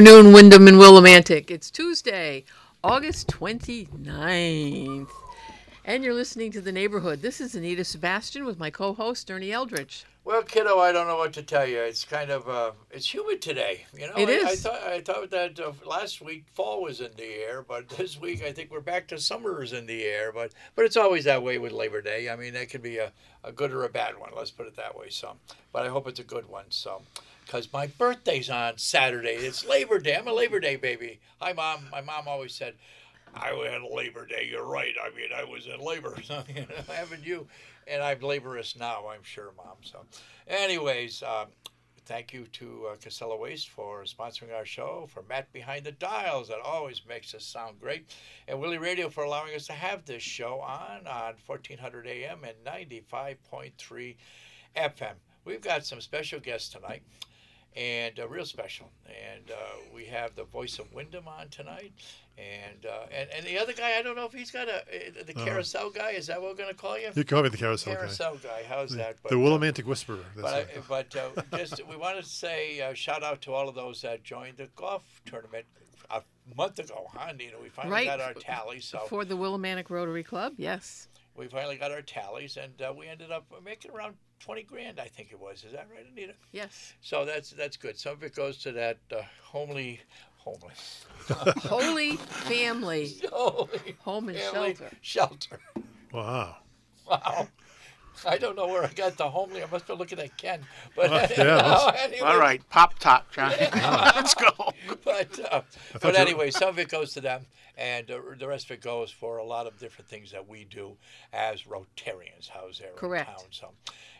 afternoon, Windham and Willimantic. It's Tuesday, August 29th. And you're listening to The Neighborhood. This is Anita Sebastian with my co host, Ernie Eldridge. Well, kiddo, I don't know what to tell you. It's kind of uh, it's humid today. You know, It I, I thought I thought that uh, last week fall was in the air, but this week I think we're back to summer is in the air. But but it's always that way with Labor Day. I mean, that could be a, a good or a bad one. Let's put it that way. So, but I hope it's a good one. So, because my birthday's on Saturday. It's Labor Day. I'm a Labor Day baby. Hi, mom. My mom always said. I had Labor Day. You're right. I mean, I was in labor. you know, haven't you? And I'm laborious now. I'm sure, mom. So, anyways, um, thank you to uh, Casella Waste for sponsoring our show, for Matt behind the dials that always makes us sound great, and Willie Radio for allowing us to have this show on on 1400 AM and 95.3 FM. We've got some special guests tonight. And uh, real special, and uh, we have the voice of Windham on tonight, and uh, and and the other guy. I don't know if he's got a uh, the Uh-huh. carousel guy. Is that what we're going to call you? You call me the carousel, Carousel guy. How's guy. that? The, the Willimantic Whisperer. That's But, I, but uh, just we want to say uh, shout out to all of those that joined the golf tournament a month ago, huh, Nina? We finally Right. got our tallies, so For the Willimantic Rotary Club, yes. we finally got our tallies, and uh, we ended up making around twenty grand, I think it was. Is that right, Anita? Yes. So that's that's good. Some of it goes to that uh, homely, homely, Holy Family holy Home and family Shelter. shelter. wow. Wow. I don't know where I got the homely. I must be looking at Ken. But Uh, yeah, that's- anyway, All right, pop top, John. Let's go. but uh, but you- anyway, some of it goes to them, and uh, the rest of it goes for a lot of different things that we do as Rotarians. How's there Correct. in town? So,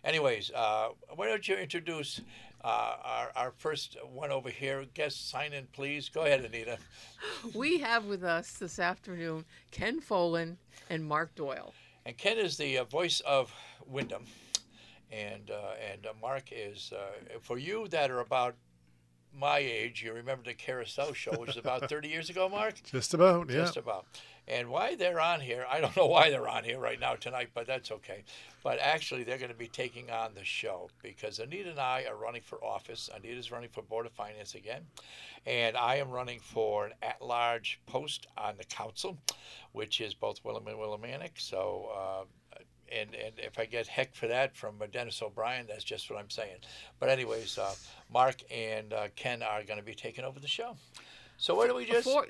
anyways, uh, why don't you introduce uh, our our first one over here? Guest sign in, please. Go ahead, Anita. We have with us this afternoon Ken Folan and Mark Doyle. And Ken is the uh, voice of Windham, and uh, and uh, Mark is for you that are about my age. You remember the Carousel show, which was about 30 years ago, Mark. Just about, yeah. just about. And why they're on here, I don't know why they're on here right now tonight, but that's okay. But actually, they're going to be taking on the show because Anita and I are running for office. Anita's running for Board of Finance again, and I am running for an at-large post on the council, which is both Willem and Willimantic. So. Uh, and, and if I get heck for that from uh, Dennis O'Brien, that's just what I'm saying. But anyways, uh, Mark and uh, Ken are going to be taking over the show. So what do we just For,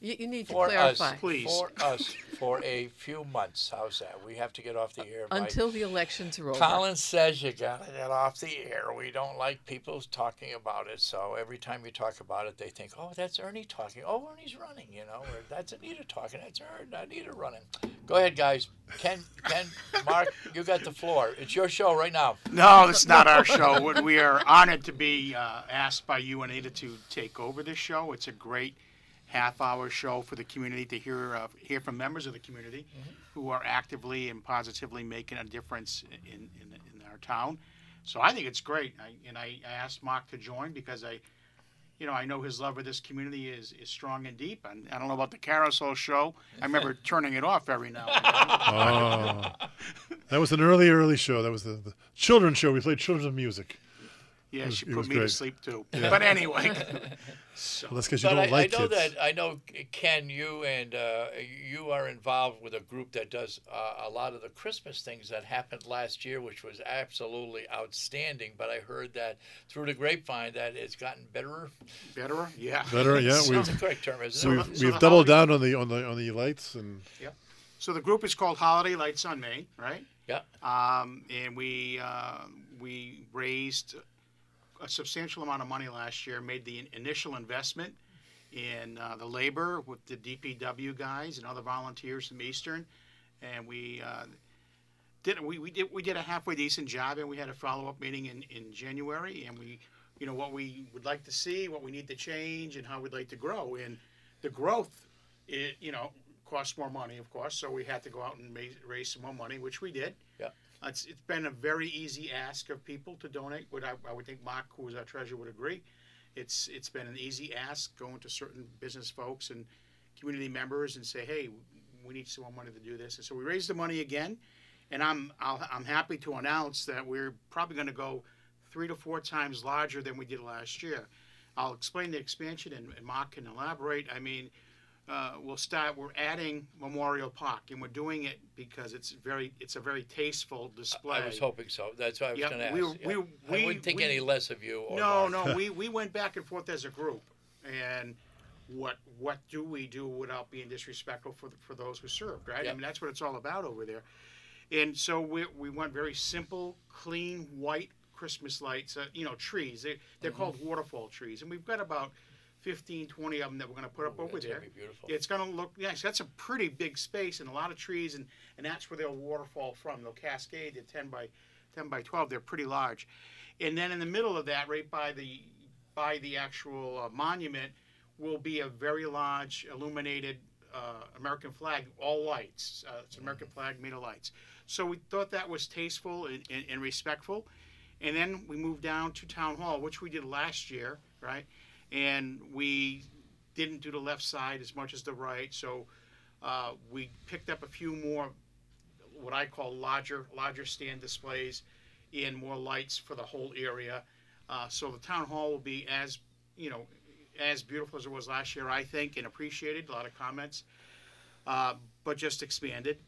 you, you need to for clarify. us, Please. for us, for a few months. How's that? We have to get off the air. by- Until the elections are over. Colin says you gotta get off the air. We don't like people talking about it. So every time you talk about it, they think, "Oh, that's Ernie talking. Oh, Ernie's running." You know, or that's Anita talking. That's Ernie, Anita running. Go ahead, guys. Ken, Ken, Mark, you got the floor. It's your show right now. No, this is not our show. We- We are honored to be uh, asked by you, and Anita, to take over this show. It's a great half-hour show for the community to hear uh, hear from members of the community who are actively and positively making a difference in, in, in our town. So I think it's great. I, and I, I asked Mark to join because I, you know, I know his love of this community is, is strong and deep. And I don't know about the carousel show. I remember turning it off every now and then. Oh. that was an early, early show. That was the, the children's show. We played children's music. Yeah, was- she put me to sleep too. But anyway, so, Well, that's because you But don't I, like I know kids. that I know Ken, you and uh, you are involved with a group that does uh, a lot of the Christmas things that happened last year, which was absolutely outstanding. But I heard that through the grapevine that it's gotten better. better, yeah. Better, yeah. That's We've the correct term, isn't so it? we've, So we've doubled holiday- down on the on the on the lights and Yeah. So the group is called Holiday Lights on Main, right? Yeah. Um, and we uh, we raised a substantial amount of money last year. Made the initial investment in uh, the labor with the DPW guys and other volunteers from Eastern, and we. Uh, did, we, we did we did a halfway decent job and we had a follow-up meeting in, in January and we you know what we would like to see what we need to change and how we'd like to grow and the growth it you know costs more money of course so we had to go out and raise, raise some more money which we did Yeah. It's, it's been a very easy ask of people to donate what I, I would think Mark who is our treasurer would agree it's it's been an easy ask going to certain business folks and community members and say hey we need some more money to do this and so we raised the money again and I'm I'll, I'm happy to announce that we're probably going to go three to four times larger than we did last year. I'll explain the expansion and, and Mark can elaborate. I mean, uh, we'll start. We're adding Memorial Park, and we're doing it because it's very. It's a very tasteful display. I was hoping so. That's what I was Yeah, going to ask. we yeah. we- I we- wouldn't think we- any less of you. Or No, Mark. no, we, we went back and forth as a group, and what what do we do without being disrespectful for the, for those who served, right? I Yep. mean, that's what it's all about over there. And so we we went very simple, clean, white Christmas lights. Uh, you know, trees. They they're Mm-hmm. called waterfall trees, and we've got about 15, 20 of them that we're going to put up over there. gonna beautiful. It's going to look nice. That's a pretty big space and a lot of trees, and, and that's where they'll waterfall from. They'll cascade. They're 10 by 10 by 12. They're pretty large. And then in the middle of that, right by the by the actual uh, monument, will be a very large illuminated uh, American flag, all lights. Uh, it's an American flag made of lights. So we thought that was tasteful and, and, and respectful. And then we moved down to town hall, which we did last year, right? And we didn't do the left side as much as the right. So uh, we picked up a few more, what I call larger, larger stand displays, and more lights for the whole area. Uh, so the town hall will be as, you know, as beautiful as it was last year, I think, and appreciated. A lot of comments, uh, but just expanded.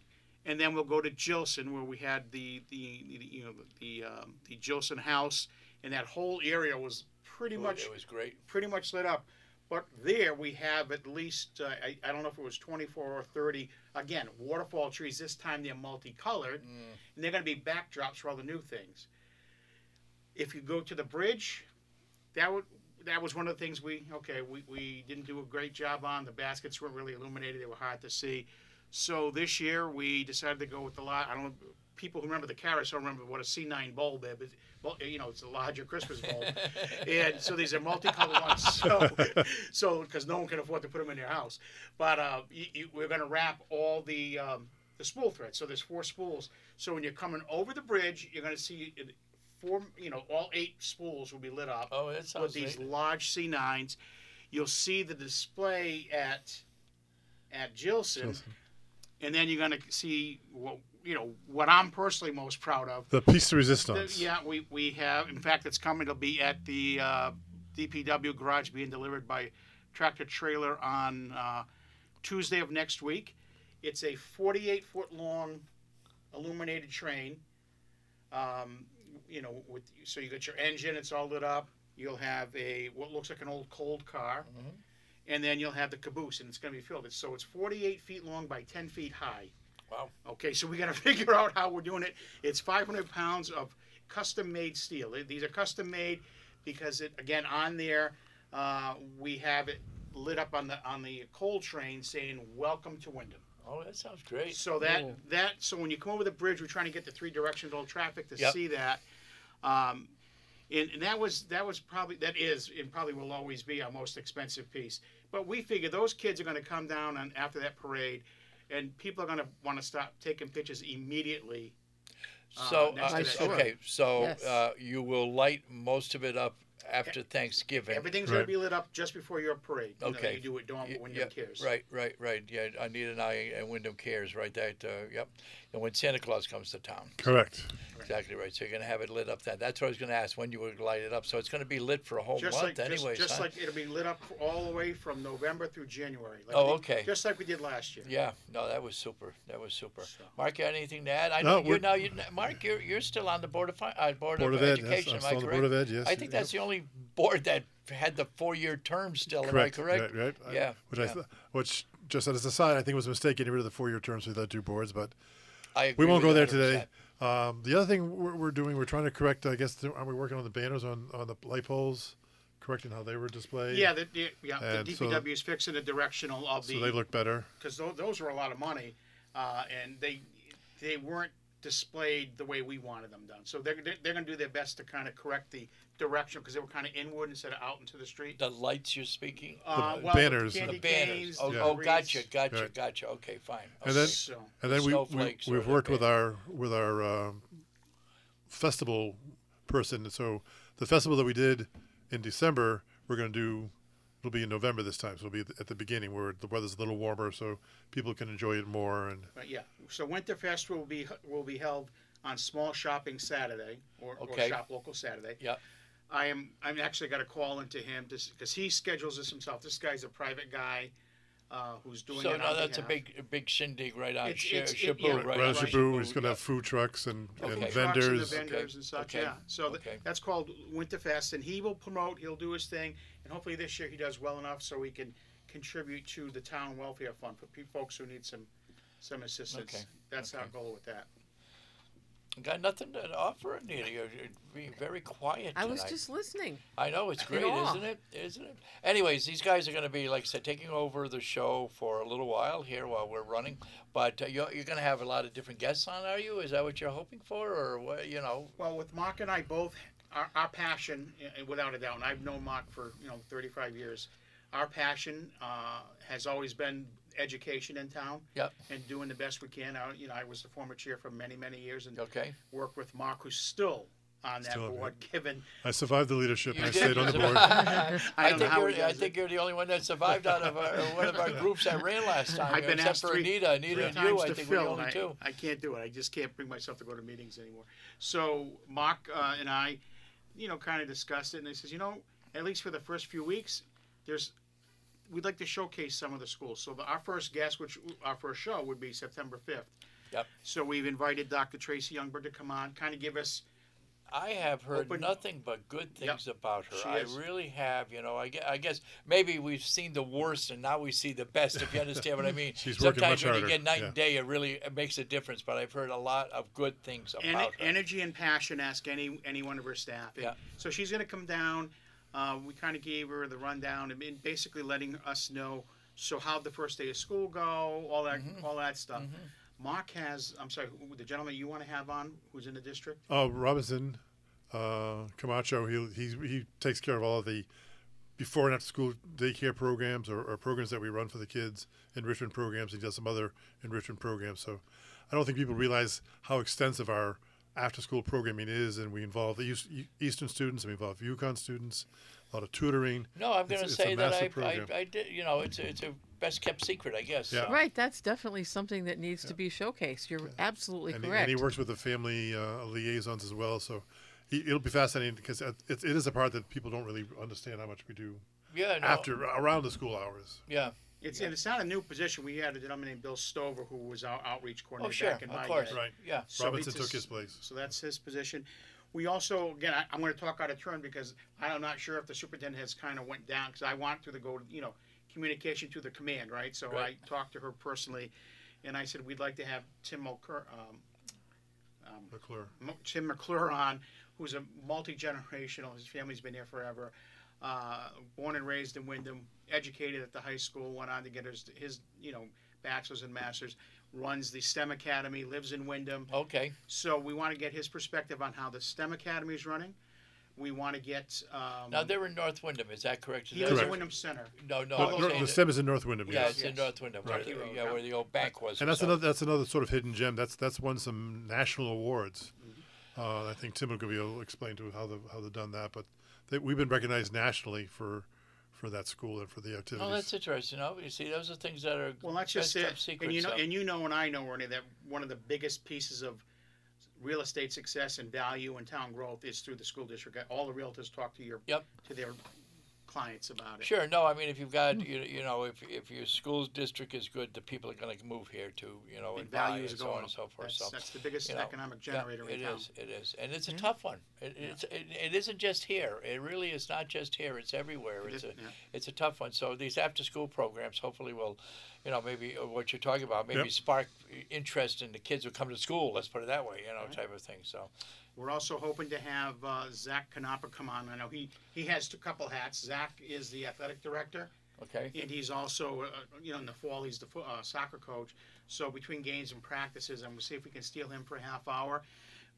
And then we'll go to Jillson, where we had the the, the you know the um, the Jillson house, and that whole area was pretty Ooh, much It was great. pretty much lit up. But there we have at least, uh, I, I don't know if it was 24 or 30, again, waterfall trees. This time they're multicolored, and they're going to be backdrops for all the new things. If you go to the bridge, that would that was one of the things we okay we, we didn't do a great job on. The baskets weren't really illuminated; they were hard to see. So this year we decided to go with the lot. I don't people who remember the carousel remember what a C9 bulb is. But, well, you know, it's a larger Christmas bulb, and so these are multicolored ones. So, so because no one can afford to put them in their house, but uh, you, you, we're going to wrap all the um, the spool threads. So there's four spools. So when you're coming over the bridge, you're going to see four. You know, all eight spools will be lit up Oh, that with these neat. large C9s. You'll see the display at at Jillson, Jillson. and then you're going to see what you know what I'm personally most proud of. The piece de The- resistance. yeah, we, we have. In fact, it's coming. It'll be at the uh, DPW garage being delivered by tractor trailer on uh, Tuesday of next week. It's a 48 foot long illuminated train. Um, you know, with so you got your engine. It's all lit up. You'll have a what looks like an old cold car, Mhm. and then you'll have the caboose, and it's going to be filled. So it's 48 feet long by 10 feet high. Wow. Okay, so we got to figure out how we're doing it. It's 500 pounds of custom-made steel. These are custom-made because it again on there uh, we have it lit up on the on the coal train saying "Welcome to Windham." Oh, that sounds great. So that Cool. that so when you come over the bridge, we're trying to get the three directional traffic to Yep. see that. Um, and, and that was that was probably that is and probably will always be our most expensive piece. But we figure those kids are going to come down and after that parade, and people are going to want to stop taking pictures immediately. uh, So, next uh, to that. okay, so Yes. uh, you will light most of it up after Thanksgiving. Everything's Right. going to be lit up just before your parade. You know, Okay. you do it dawn Y- when yeah, no cares. Right, right, right. Yeah, I need an eye and Windham cares, right? That, uh, yep. And when Santa Claus comes to town. Correct. Exactly right. So you're going to have it lit up then. That's what I was going to ask when you would light it up. So it's going to be lit for a whole Just month, like anyways. just, just huh? like it'll be lit up all the way from November through January. Like Oh, we- okay. Just like we did last year. Yeah, no, that was super. That was super. So- Mark, you have anything to add? I No, know you we're- now. You, Mark, you're you're still on the board of Fi- uh, board, Board of, of Ed. Yes, Education. I'm I on the correct? Board of Ed. Yes. I think that's the only board that had the four-year term still. correct. Am I correct? Right. right. I- Yeah, Which yeah. I th- which just as a side, I think it was a mistake getting rid of the four-year terms for the two boards, but I agree we won't go there today. 100%. Um, the other thing we're, we're doing, we're trying to correct. I guess are we working on the banners on on the light poles, correcting how they were displayed? Yeah, the, the, yeah, the And so- DPW is fixing the directional of the. So they look better. because those, those were a lot of money, uh, and they they weren't displayed the way we wanted them done. So they're they're, they're going to do their best to kind of correct the direction because they were kind of inward instead of out into the street. The lights you're speaking. Uh, The well, banners. The candy banners. canes, Oh, the oh, wreaths. gotcha, gotcha, Right. gotcha. Okay, fine. And Okay. then- So And then we, we snowflakes or we've the worked with our with our um, festival person. So the festival that we did in December, we're going to do. It'll be in November this time, so it'll be at the beginning where the weather's a little warmer, so people can enjoy it more. And But yeah, so Winterfest will be will be held on Small Shopping Saturday or, Okay. or Shop Local Saturday. Yep. I am. I'm actually got a call into him just because he schedules this himself. This guy's a private guy uh, who's doing So it. now on that's a behalf. big, a big shindig right on It's- Sh- it's- it- Shabu, yeah, right? Right, on Right. Shabu, he's going to have food trucks and, Okay. and Trucks and the vendors. vendors and such. Okay. Yeah. So th- Okay. that's called Winterfest, and he will promote. He'll do his thing, and hopefully this year he does well enough so he can contribute to the town welfare fund for pe- folks who need some some assistance. Okay. That's our goal with that. Got nothing to offer, Anita. You're, you're being very quiet I was just listening. I know it's great, isn't it? Isn't it? Anyways, these guys are going to be, like I said, taking over the show for a little while here while we're running. But uh, you're, you're going to have a lot of different guests on, are you? Is that what you're hoping for, or what? You know? Well, with Mark and I both, our, our passion, uh, without a doubt, and I've known Mark for you know 35 years. Our passion uh, has always been education in town. Yep. And doing the best we can. I, you know, I was the former chair for many, many years, and Okay. worked with Mark, who's still on that Still, board. Given I survived the leadership and You I did. stayed on the board. I I, don't know think how you're. he I does think you're the only one that survived out of our, one of our groups that ran last time. I've been except asked for three, Anita, Anita three and times you. I to think we're fill, the and only I, two. I can't do it. I just can't bring myself to go to meetings anymore. So Mark uh, and I, you know, kind of discussed it, and he says, you know, at least for the first few weeks, there's we'd like to showcase some of the schools. So the, our first guest, which our first show would be September fifth. Yep. So we've invited Dr. Tracy Youngberg to come on, kind of give us I have heard Open- nothing but good Yep. things about her. She I is. really have. You know, I guess, I guess maybe we've seen the worst and now we see the best. If you understand what I mean. She's working Sometimes much when harder, you get night yeah. and day, it really it makes a difference. But I've heard a lot of good things En- about her. energy and passion. Ask any any one of her staff. And Yeah. So she's going to come down. Uh, we kind of gave her the rundown and and basically letting us know so how'd the first day of school go, all that Mm-hmm. all that stuff. Mark has. I'm sorry, who, the gentleman you want to have on, who's in the district. Oh, Robinson uh, Camacho, he, he he takes care of all of the before and after school daycare programs or, or programs that we run for the kids, enrichment programs. He does some other enrichment programs. So I don't think people realize how extensive our after school programming is, and we involve the East- Eastern students, and we involve UConn students, a lot of tutoring. no, I'm going to It's- it's a say that I. I, I did. You know, it's a, it's a best kept secret, I guess. Yeah. so. Right, that's definitely something that needs to be showcased. You're absolutely and he, correct. and he works with the family uh, liaisons as well. So he, it'll be fascinating because it, it is a part that people don't really understand how much we do Yeah. No, after around the school hours. Yeah. It's and it's not a new position. We had a gentleman named Bill Stover who was our outreach coordinator Oh, sure. back in my Of course. day. Right. Yeah. So Robinson he took his place. So that's his position. We also, again, I, I'm going to talk out of turn because I'm not sure if the superintendent has kind of went down because I want to the go, you know, communication to the command, right? So Right. I talked to her personally, and I said we'd like to have Tim McClure, um, McClure. M- Tim McClure on, who's a multi generational. His family's been here forever. Uh, born and raised in Windham, educated at the high school, went on to get his, his you know, bachelor's and master's. Runs the STEM Academy, lives in Windham. Okay. So we want to get his perspective on how the STEM Academy is running. We want to get. Um, Now they're in North Windham. Is that correct? Is he that lives in Windham Center. No, no. No, I'm no, saying the STEM is in North Windham. Yeah, yes. it's in North Windham. Right. Where, Road, yeah, yeah. where the old bank was. And that's something. another that's another sort of hidden gem. That's that's won some national awards. Uh, I think Tim will be able to explain to how the how they've done that, but they, we've been recognized nationally for for that school and for the oh, activities. Oh, that's interesting. No, you see, those are things that are Well, that's just best it. kept and you know, so- and you know, and I know, Ernie, that one of the biggest pieces of real estate success and value and town growth is through the school district. All the realtors talk to your Yep. to their clients about it. Sure. No, I mean, if you've got, you, you know, if, if your school district is good, the people are going to move here to, you know, and, And buy value and so going on and so forth. That's, so, that's the biggest you know, economic yeah, generator it in town. is. It is, and it's a tough one. It, it's it, it isn't just here. It really is not just here. It's everywhere. It It's is, a yeah. it's a tough one. So these after school programs hopefully will, you know, maybe uh, what you're talking about, maybe Yep. spark interest in the kids who come to school. Let's put it that way. You know, Right. type of thing. So We're also hoping to have uh, Zach Canapa come on. I know he he has a couple hats. Zach is the athletic director. okay. and he's also, uh, you know, in the fall he's the fo- uh, soccer coach. So between games and practices, and we'll see if we can steal him for a half hour.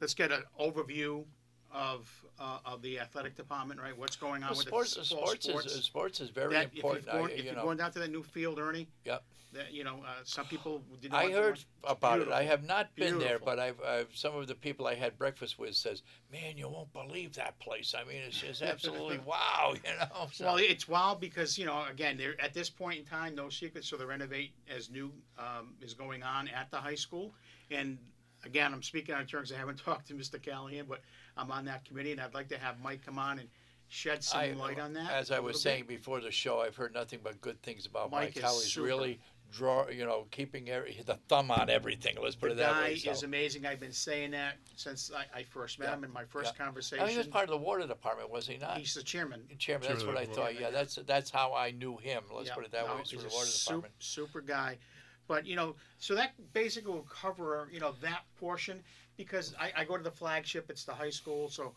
Let's get an overview of uh, of the athletic department, right? What's going on Well, with sports, the sports, fall is sports is very that if, important. you're going, I, if you you're know, going down to that new field, Ernie. Yep. That you know, uh, some people did I heard about it. I beautiful. have not been there, Beautiful. but I've, I've some of the people I had breakfast with says, "Man, you won't believe that place. I mean, it's just absolutely wow." You know. So, Well, it's wild because you know, again, they're at this point in time, no secret. So the renovate as new um, is going on at the high school, and again, I'm speaking on terms. I haven't talked to Mr. Callahan, but I'm on that committee, and I'd like to have Mike come on and shed some I- light on that? As a I little was bit? saying before the show, I've heard nothing but good things about Mike Mike. is how he's super. really draw, you know, keeping every, the thumb on everything. Let's put the it that guy way. So. is amazing. I've been saying that since I, I first met Yeah, him in my first yeah. conversation. I think he was part of the water department, was he not? He's the chairman. Chairman, that's what I of the thought. board. Yeah, that's that's how I knew him. Let's Yeah, put it that no, way. he's Through a the water sup- department. super guy. But you know, so that basically will cover you know that portion because I, I go to the flagship. It's the high school, so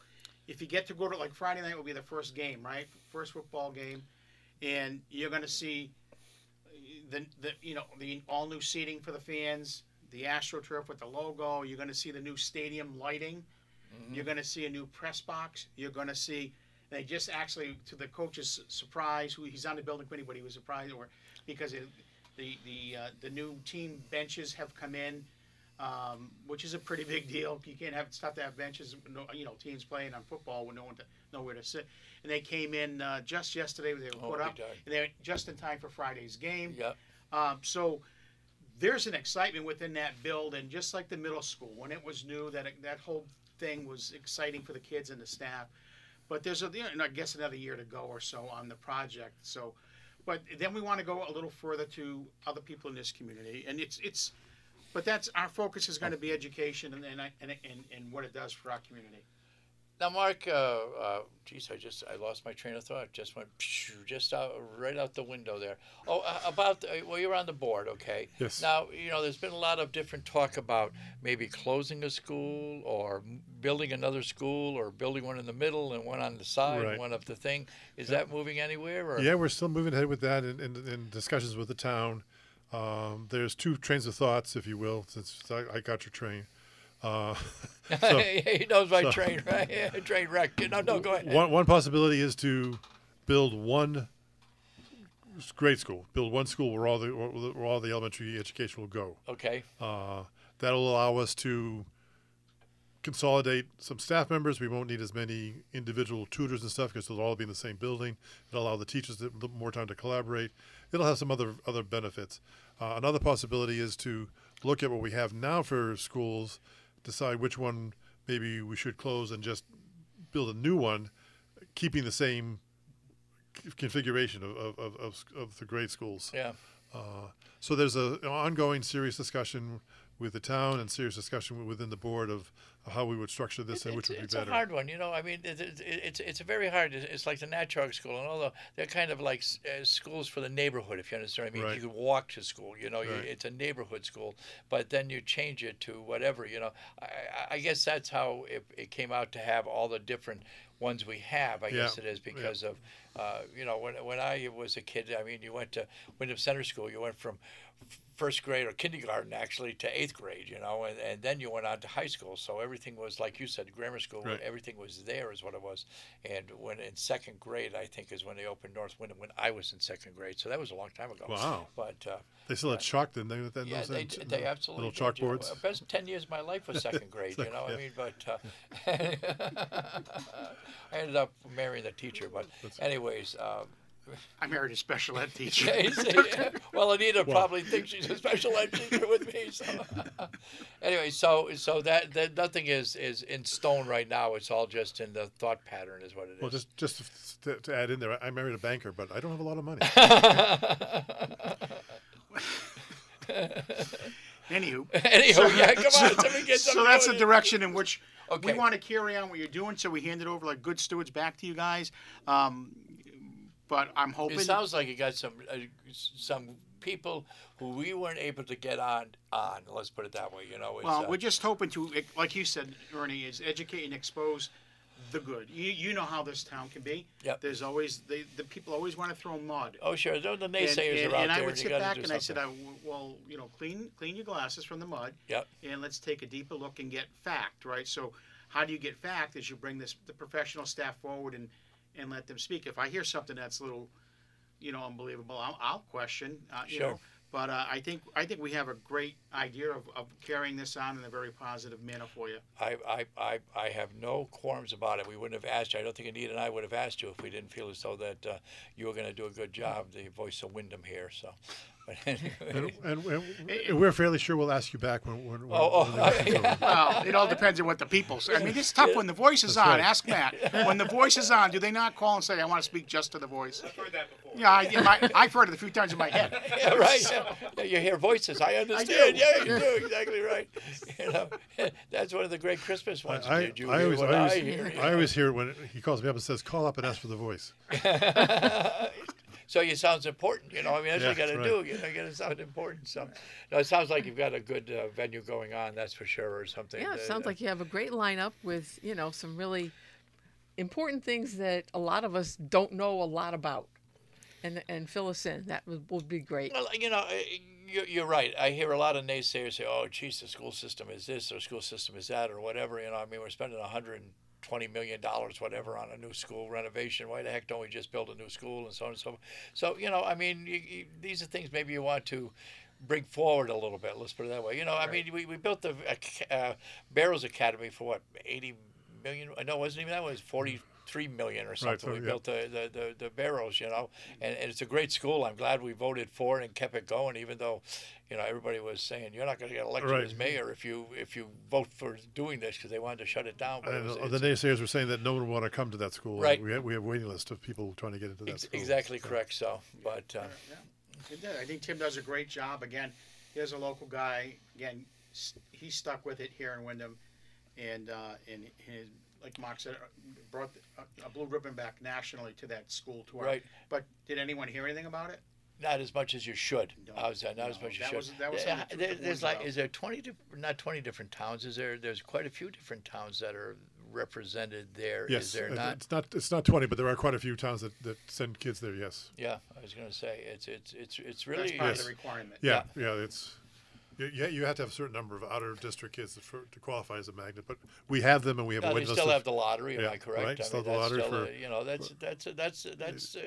if you get to go to like Friday night will be the first game, right? First football game, and you're going to see the the you know the all new seating for the fans, the AstroTurf with the logo. You're going to see the new stadium lighting. Mm-hmm. You're going to see a new press box. You're going to see. They just actually, to the coach's surprise, who he's on the building committee, but he was surprised, or because it, the the uh, the new team benches have come in, um, which is a pretty big deal. You can't have tough to have benches, no, you know, teams playing on football with no one to nowhere to sit. And they came in uh, just yesterday. They were Oh, put up, and they're just in time for Friday's game. Yep. Um, so there's an excitement within that build, and just like the middle school, when it was new, that that whole thing was exciting for the kids and the staff. But there's a, you know, I guess another year to go or so on the project. So, but then we want to go a little further to other people in this community, and it's it's. But that's our focus is going to be education and and, I- and and and what it does for our community. Now, Mark, uh, uh, geez, I just I lost my train of thought. Just went pshh, just out right out the window there. Oh, uh, about uh, well, you're on the board, okay? Yes. Now, you know, there's been a lot of different talk about maybe closing a school or m- building another school or building one in the middle and one on the side Right. and one up the thing. Is that moving anywhere? Or? Yeah, we're still moving ahead with that in, in, in discussions with the town. Um, there's two trains of thoughts, if you will, since I, I got your train. Uh, so he knows my so- train, right? train wreck. No, no, go ahead. one, one possibility is to build one grade school, build one school where all the where all the elementary education will go. Okay. Uh, that'll allow us to consolidate some staff members. We won't need as many individual tutors and stuff because they'll all be in the same building. It'll allow the teachers more time to collaborate. It'll have some other other benefits. Uh, another possibility is to look at what we have now for schools, decide which one maybe we should close and just build a new one, keeping the same configuration of, of, of, of, of the grade schools. Yeah. Uh, so there's a an ongoing serious discussion with the town and serious discussion within the board of how we would structure this and which would be it's better. It's a hard one, you know. I mean, it, it, it's it's a very hard. It's, it's like the Natchaug School, and although they're kind of like s- uh, schools for the neighborhood, if you understand. what I mean, Right. you could walk to school. You know, you, it's a neighborhood school, but then you change it to whatever. You know, I, I- I guess that's how it, it came out to have all the different ones we have. I Yeah. guess it is because of, uh, you know, when when I was a kid, I mean, you went to Windham Center School. You went from first grade or kindergarten actually to eighth grade, you know, and, and then you went on to high school. So everything was like you said, grammar school. Right. Everything was there, is what it was. And when in second grade, I think is when they opened North Windham when I was in second grade. So that was a long time ago. Wow. But uh, They still had chalk, didn't they? Then yeah, those they, d- they absolutely little did, you know. chalkboards. Uh, Best ten years of my life was second grade. you know, I mean, but uh, I ended up marrying the teacher. But anyways. Um, I married a special ed teacher. well, Anita probably thinks she's a special ed teacher with me. So, anyway, so so that, that nothing is is in stone right now. It's all just in the thought pattern, is what it is. Well, just just to, to add in there, I married a banker, but I don't have a lot of money. Anywho, Anywho, yeah, come on, let me get so that's the direction in which Okay. we want to carry on what you're doing. So we hand it over like good stewards back to you guys. Um, but I'm hoping. It sounds like you got some uh, some people who we weren't able to get on on. Let's put it that way. You know, it's, well, uh, we're just hoping to, like you said, Ernie, is educate and expose the good. You you know how this town can be. Yep. There's always they, the people always want to throw mud. oh sure, the And, naysayers and, out and I would and sit back and I said. I, well, you know, clean clean your glasses from the mud. Yep. And let's take a deeper look and get fact, right? So, how do you get fact? Is you bring this the professional staff forward and and let them speak. If I hear something that's a little, you know, unbelievable, I'll, I'll question. Uh, you Sure. Know, but uh, I think I think we have a great idea of, of carrying this on in a very positive manner for you. I, I, I, I have no qualms about it. We wouldn't have asked you. I don't think Anita and I would have asked you if we didn't feel as though that uh, you were going to do a good job, the voice of Windham here. So, But anyway. And, and, and, and we're fairly sure we'll ask you back when, when, when, Oh, oh when oh, the election's. Well, it all depends on what the people say. I mean, it's tough when the voice is on. right. Ask Matt. When the voice is on, do they not call and say, "I want to speak just to the voice"? I've heard that before. Yeah, I, my, I've heard it a few times in my head. Yeah, right. Yeah. Yeah, you hear voices. I understand. do. Yeah, you do exactly right. You know, that's one of the great Christmas ones. I, Did you I always, I, always, I hear? I always hear when he calls me up and says, "Call up and ask for the voice." So it sounds important, you know. I mean, that's what you got to that's do. You know, you got to sound important. So, no, it sounds like you've got a good uh, venue going on. That's for sure, or something. Yeah, it Uh, sounds like you have a great lineup with, you know, some really important things that a lot of us don't know a lot about. And, and fill us in. That would, would be great. Well, you know, uh, you- you're right. I hear a lot of naysayers say, "Oh, geez, the school system is this or school system is that or whatever." You know, I mean, we're spending 120 million dollars, whatever, on a new school renovation. Why the heck don't we just build a new school and so on and so forth? So, you know, I mean, you, you, these are things maybe you want to bring forward a little bit. Let's put it that way. You know, I mean, we, we built the uh, uh, Barrows Academy for what 80 million? No, it wasn't even that. It was 43 million or something. so, we yeah. built the, the, the, the Barrows, you know, and, and it's a great school. I'm glad we voted for it and kept it going, even though, you know, everybody was saying you're not going to get elected Right. as mayor if you if you vote for doing this because they wanted to shut it down. But it And was, uh, the naysayers were saying that no one would want to come to that school. Right. We have, we have a waiting list of people trying to get into that ex- school. exactly correct. So, but uh, It did. I think Tim does a great job. Again, here's a local guy. Again, s- he's stuck with it here in Windham, and uh, and his, like Mark said, uh, brought a, a blue ribbon back nationally to that school tour. Right. But did anyone hear anything about it? not as much as you should. No, I was uh, not as much as that you was- should. that was Yeah, something there- to there's warn like, about. is there 20, diff- not 20 different towns? Is there? There's quite a few different towns that are represented there. Is Yes, there uh, not? it's not. It's not twenty, but there are quite a few towns that, that send kids there. Yes. Yeah, I was going to say it's it's it's it's That's really part Yes. of the requirement. Yeah, yeah. it's you, you you have to have a certain number of out of district kids to, for, to qualify as a magnet, but we have them and we have a No, they waiting list. still have the lottery. Am Yeah, I correct? right, I still mean, the lottery still for- you know that's that's that's that's uh,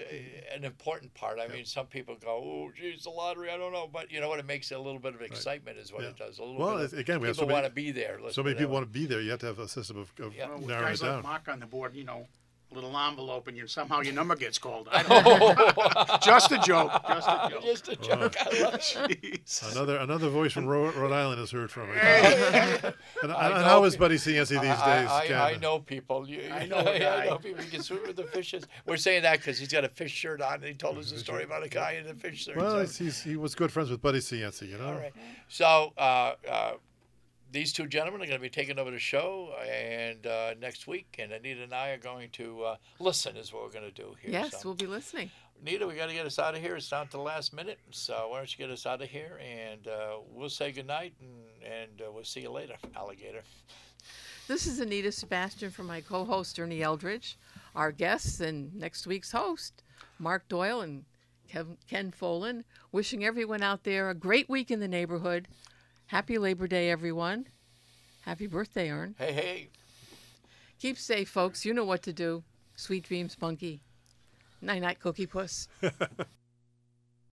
an important part. I mean, some people go, "Oh, geez, the lottery." I don't know, but you know what? It makes it a little bit of excitement, is what Yeah. it does. A little Well, bit of, again, we have so people many- want to be there. so many people want to be there. You have to have a system of, of Yeah. Well, with narrowing guys it like. Mark on the board, you know, a little envelope, and you somehow your number gets called. I don't know. Just a joke. Just a joke. Just a joke. I love it. Jeez. Another another voice from Rhode, Rhode Island is heard from. and, and, I know how is Buddy Cianci these I, days? I, Ken? I know people. You, I know a I guy. know people. You can swim with the fishes. We're saying that because he's got a fish shirt on, and he told us a story about a guy in a fish shirt. Well, he's, he's, he was good friends with Buddy Cianci, you know. All right. So uh, uh, these two gentlemen are going to be taking over the show, and uh, next week, and Anita and I are going to uh, listen. Is what we're going to do here. Yes, So, we'll be listening. Anita, we got to get us out of here. It's down to the last minute, so why don't you get us out of here, and uh, we'll say goodnight, and and uh, we'll see you later, alligator. This is Anita Sebastian for my co host, Ernie Eldridge. Our guests and next week's host, Mark Doyle and Ken Folan, wishing everyone out there a great week in the neighborhood. Happy Labor Day, everyone. Happy birthday, Ern. Hey, hey. Keep safe, folks. You know what to do. Sweet dreams, Bunky. Night night, Cookie Puss.